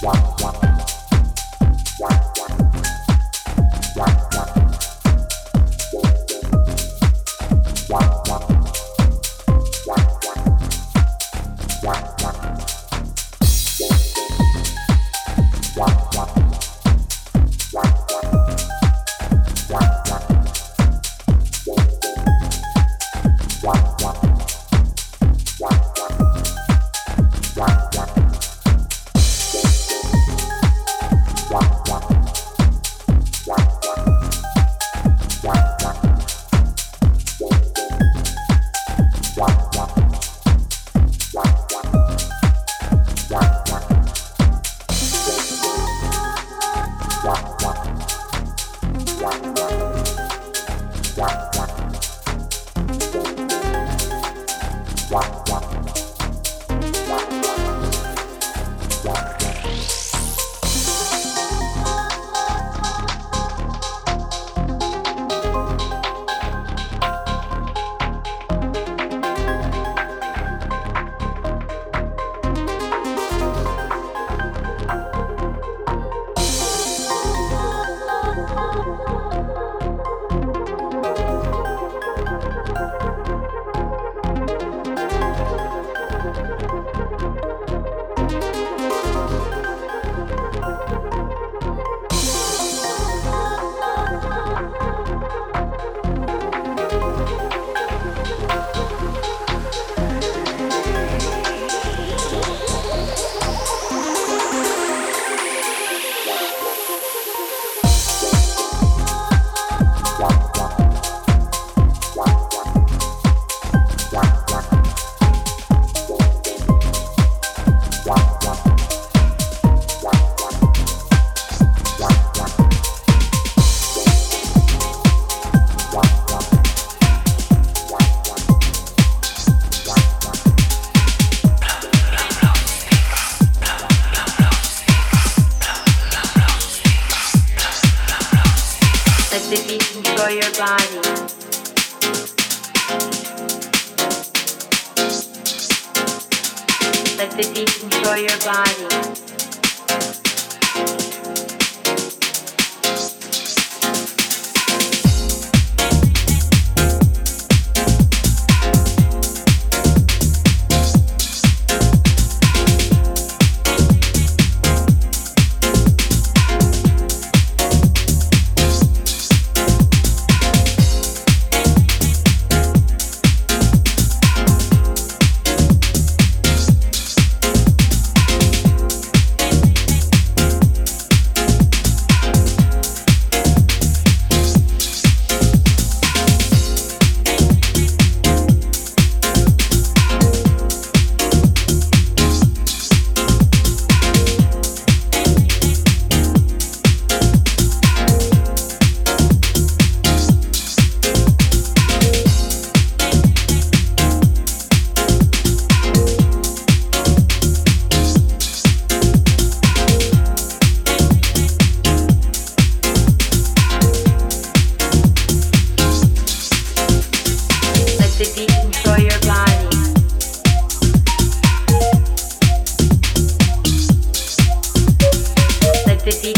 Wow, wow. city